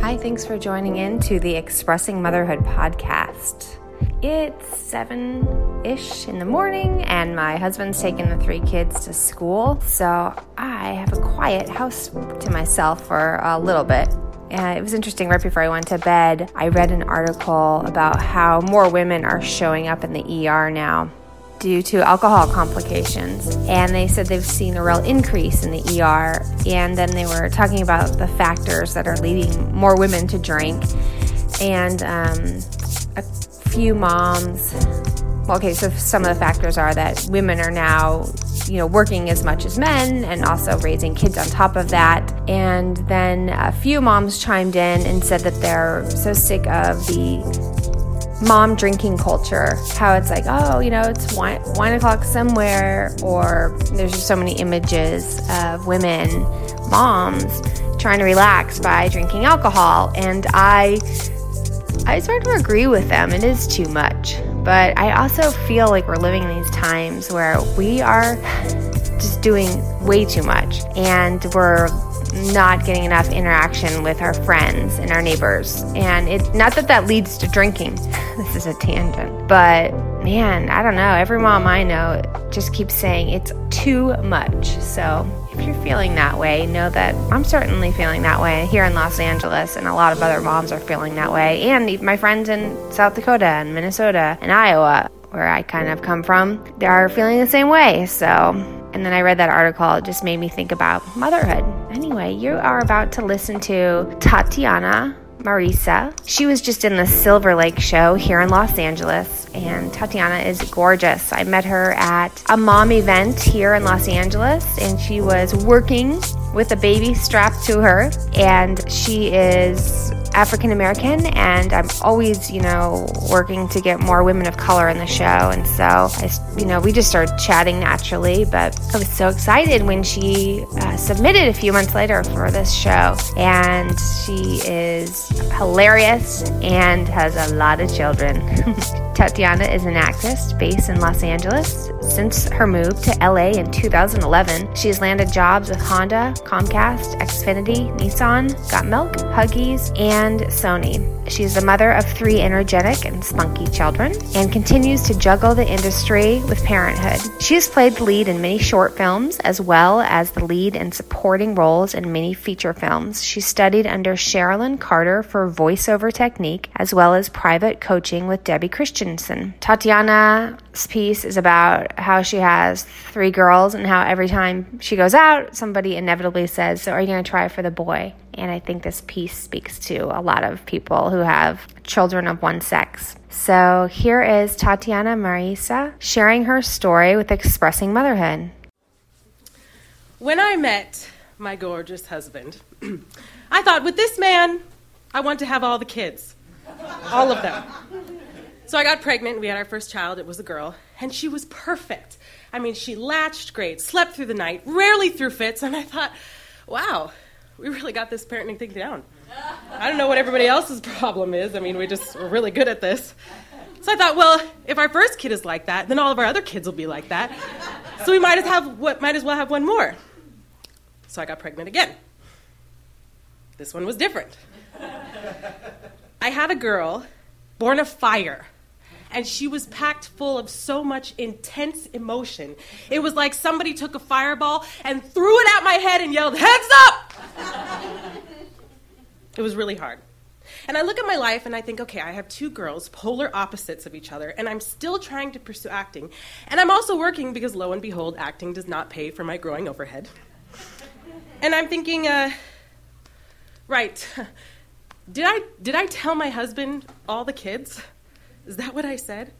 Hi, thanks for joining in to the Expressing Motherhood podcast. It's seven ish in the morning, and my husband's taking the three kids to school, so I have a quiet house to myself for a little bit. Uh, it was interesting. Right before I went to bed, I read an article about how more women are showing up in the ER now due to alcohol complications. And they said they've seen a real increase in the ER. And then they were talking about the factors that are leading more women to drink. And um, a few moms, well, okay, so some of the factors are that women are now, you know, working as much as men and also raising kids on top of that. And then a few moms chimed in and said that they're so sick of the mom drinking culture. How it's like, oh, you know, it's wine o'clock somewhere, or there's just so many images of women, moms, trying to relax by drinking alcohol. And I, I sort of agree with them. It is too much. But I also feel like we're living in these times where we are just doing way too much. And we're not getting enough interaction with our friends and our neighbors. And it's not that that leads to drinking. this is a tangent. But man, I don't know. Every mom I know just keeps saying it's too much. So if you're feeling that way, know that I'm certainly feeling that way here in Los Angeles, and a lot of other moms are feeling that way. And my friends in South Dakota and Minnesota and Iowa, where I kind of come from, they are feeling the same way. So and then I read that article, it just made me think about motherhood. Anyway, you are about to listen to Tatiana Mariesa. She was just in the Silver Lake show here in Los Angeles, and Tatiana is gorgeous. I met her at a mom event here in Los Angeles, and she was working with a baby strapped to her, and she is African American, and I'm always, you know, working to get more women of color in the show. And so, I, you know, we just started chatting naturally, but I was so excited when she uh, submitted a few months later for this show. And she is hilarious and has a lot of children. Tatiana is an actress based in Los Angeles. Since her move to LA in 2011, she has landed jobs with Honda, Comcast, Xfinity, Nissan, Got Milk, Huggies, and Sony. She is the mother of three energetic and spunky children and continues to juggle the industry with parenthood. She has played the lead in many short films as well as the lead and supporting roles in many feature films. She studied under Sherilyn Carter for voiceover technique as well as private coaching with Debbie Christensen. Tatiana's piece is about how she has three girls and how every time she goes out, somebody inevitably says, So, are you going to try for the boy? And I think this piece speaks to a lot of people who have children of one sex. So here is Tatiana Mariesa sharing her story with Expressing Motherhood. When I met my gorgeous husband, I thought, with this man, I want to have all the kids, all of them. So I got pregnant. We had our first child. It was a girl. And she was perfect. I mean, she latched great, slept through the night, rarely threw fits. And I thought, wow, we really got this parenting thing down. I don't know what everybody else's problem is. I mean, we just we're really good at this. So I thought, well, if our first kid is like that, then all of our other kids will be like that. So we might as have what might as well have one more. So I got pregnant again. This one was different. I had a girl born of fire and she was packed full of so much intense emotion. It was like somebody took a fireball and threw it at my head and yelled, Heads up! it was really hard. And I look at my life and I think, okay, I have two girls, polar opposites of each other, and I'm still trying to pursue acting. And I'm also working because, lo and behold, acting does not pay for my growing overhead. And I'm thinking, uh, right, did I, did I tell my husband all the kids? Is that what I said?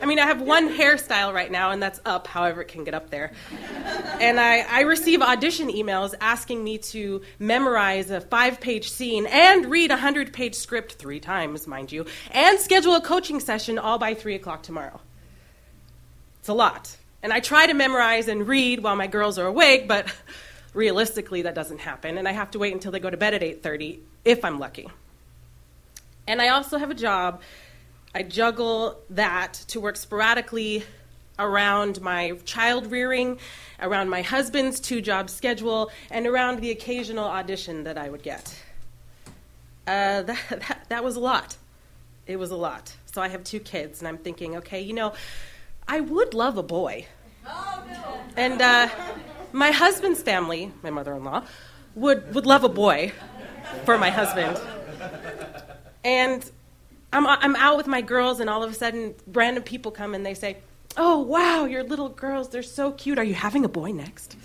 I mean, I have one hairstyle right now, and that's up, however, it can get up there. And I, I receive audition emails asking me to memorize a five page scene and read a 100 page script three times, mind you, and schedule a coaching session all by 3 o'clock tomorrow. It's a lot. And I try to memorize and read while my girls are awake, but realistically that doesn't happen and I have to wait until they go to bed at 8:30 if I'm lucky. And I also have a job. I juggle that to work sporadically around my child rearing, around my husband's two job schedule, and around the occasional audition that I would get. Uh, that, that, that was a lot. It was a lot. So I have two kids, and I'm thinking, okay, you know, I would love a boy. Oh, no. And uh, my husband's family, my mother in law, would, would love a boy for my husband. And I'm, I'm out with my girls, and all of a sudden, random people come and they say, Oh, wow, your little girls, they're so cute. Are you having a boy next?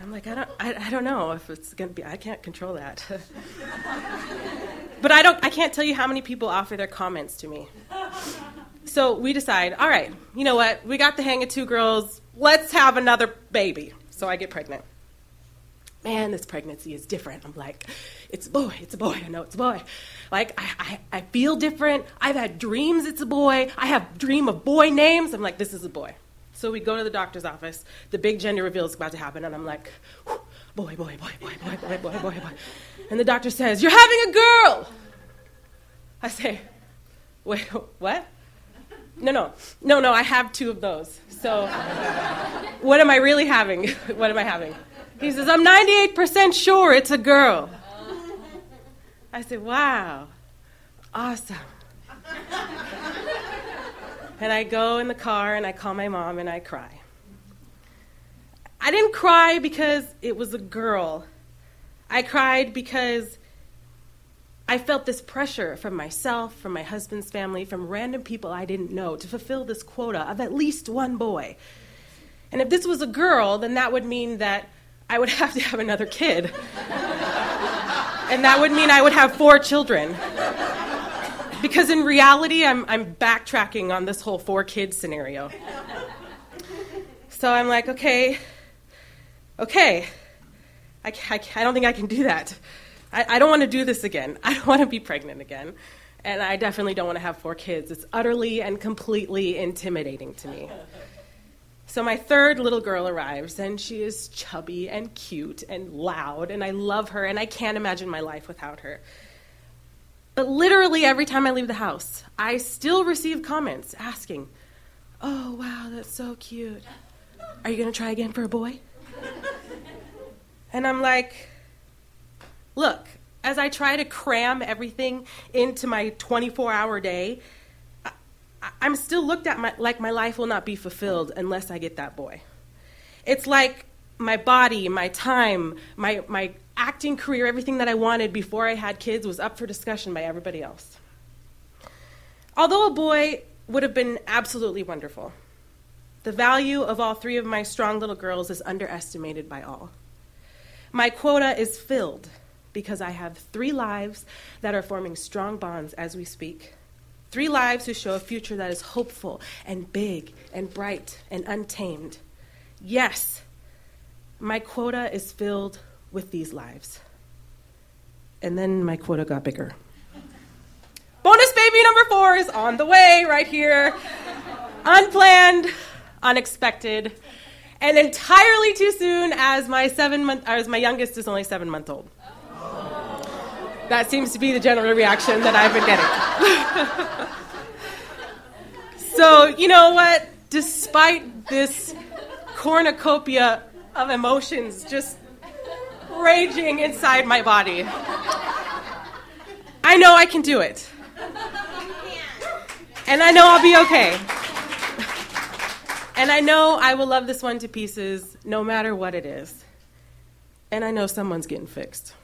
I'm like, I don't, I, I don't know if it's going to be, I can't control that. but I, don't, I can't tell you how many people offer their comments to me. So we decide, all right, you know what? We got the hang of two girls. Let's have another baby. So I get pregnant. Man, this pregnancy is different. I'm like, it's a boy, it's a boy, I know it's a boy. Like, I, I, I feel different. I've had dreams it's a boy. I have dream of boy names. I'm like, this is a boy. So we go to the doctor's office. The big gender reveal is about to happen, and I'm like, boy, boy, boy, boy, boy, boy, boy, boy, boy. And the doctor says, You're having a girl. I say, Wait, what? No, no, no, no, I have two of those. So, what am I really having? what am I having? He says, I'm 98% sure it's a girl. I said, wow, awesome. and I go in the car and I call my mom and I cry. I didn't cry because it was a girl. I cried because I felt this pressure from myself, from my husband's family, from random people I didn't know to fulfill this quota of at least one boy. And if this was a girl, then that would mean that I would have to have another kid. and that would mean I would have four children. Because in reality, I'm, I'm backtracking on this whole four kids scenario. So I'm like, okay, okay, I, I, I don't think I can do that. I, I don't want to do this again. I don't want to be pregnant again. And I definitely don't want to have four kids. It's utterly and completely intimidating to me. So my third little girl arrives, and she is chubby and cute and loud, and I love her, and I can't imagine my life without her. But literally every time I leave the house, I still receive comments asking, Oh, wow, that's so cute. Are you going to try again for a boy? And I'm like, Look, as I try to cram everything into my 24 hour day, I, am still looked at my, like my life will not be fulfilled unless I get that boy. It's like my body, my time, my, my acting career, everything that I wanted before I had kids was up for discussion by everybody else. Although a boy would have been absolutely wonderful, the value of all three of my strong little girls is underestimated by all. My quota is filled because I have three lives that are forming strong bonds as we speak. Three lives who show a future that is hopeful and big and bright and untamed. Yes, my quota is filled with these lives. And then my quota got bigger. Bonus baby number four is on the way right here. Unplanned, unexpected, and entirely too soon as my seven month as my youngest is only seven months old. That seems to be the general reaction that I've been getting. so, you know what? Despite this cornucopia of emotions just raging inside my body, I know I can do it. And I know I'll be okay. And I know I will love this one to pieces no matter what it is. And I know someone's getting fixed.